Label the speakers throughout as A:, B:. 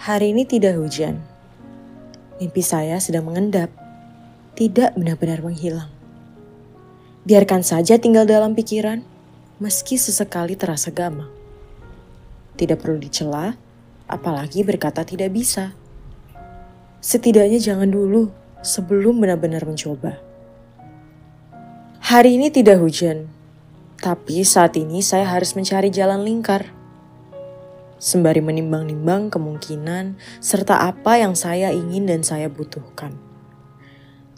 A: Hari ini tidak hujan. Mimpi saya sedang mengendap, tidak benar-benar menghilang. Biarkan saja tinggal dalam pikiran, meski sesekali terasa gama. Tidak perlu dicela, apalagi berkata tidak bisa. Setidaknya jangan dulu sebelum benar-benar mencoba. Hari ini tidak hujan, tapi saat ini saya harus mencari jalan lingkar sembari menimbang-nimbang kemungkinan serta apa yang saya ingin dan saya butuhkan.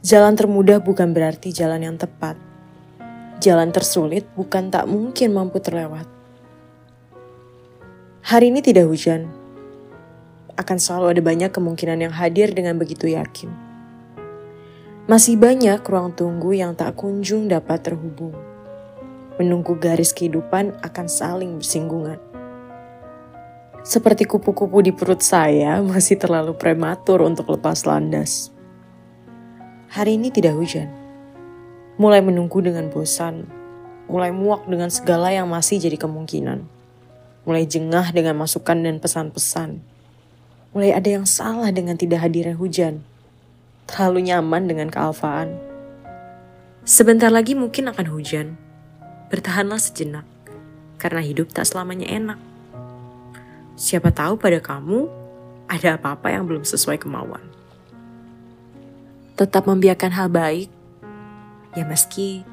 A: Jalan termudah bukan berarti jalan yang tepat. Jalan tersulit bukan tak mungkin mampu terlewat. Hari ini tidak hujan. Akan selalu ada banyak kemungkinan yang hadir dengan begitu yakin. Masih banyak ruang tunggu yang tak kunjung dapat terhubung. Menunggu garis kehidupan akan saling bersinggungan. Seperti kupu-kupu di perut saya masih terlalu prematur untuk lepas landas. Hari ini tidak hujan. Mulai menunggu dengan bosan. Mulai muak dengan segala yang masih jadi kemungkinan. Mulai jengah dengan masukan dan pesan-pesan. Mulai ada yang salah dengan tidak hadirnya hujan. Terlalu nyaman dengan kealfaan. Sebentar lagi mungkin akan hujan. Bertahanlah sejenak. Karena hidup tak selamanya enak. Siapa tahu pada kamu ada apa-apa yang belum sesuai kemauan. Tetap membiarkan hal baik, ya meski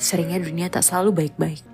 A: seringnya dunia tak selalu baik-baik.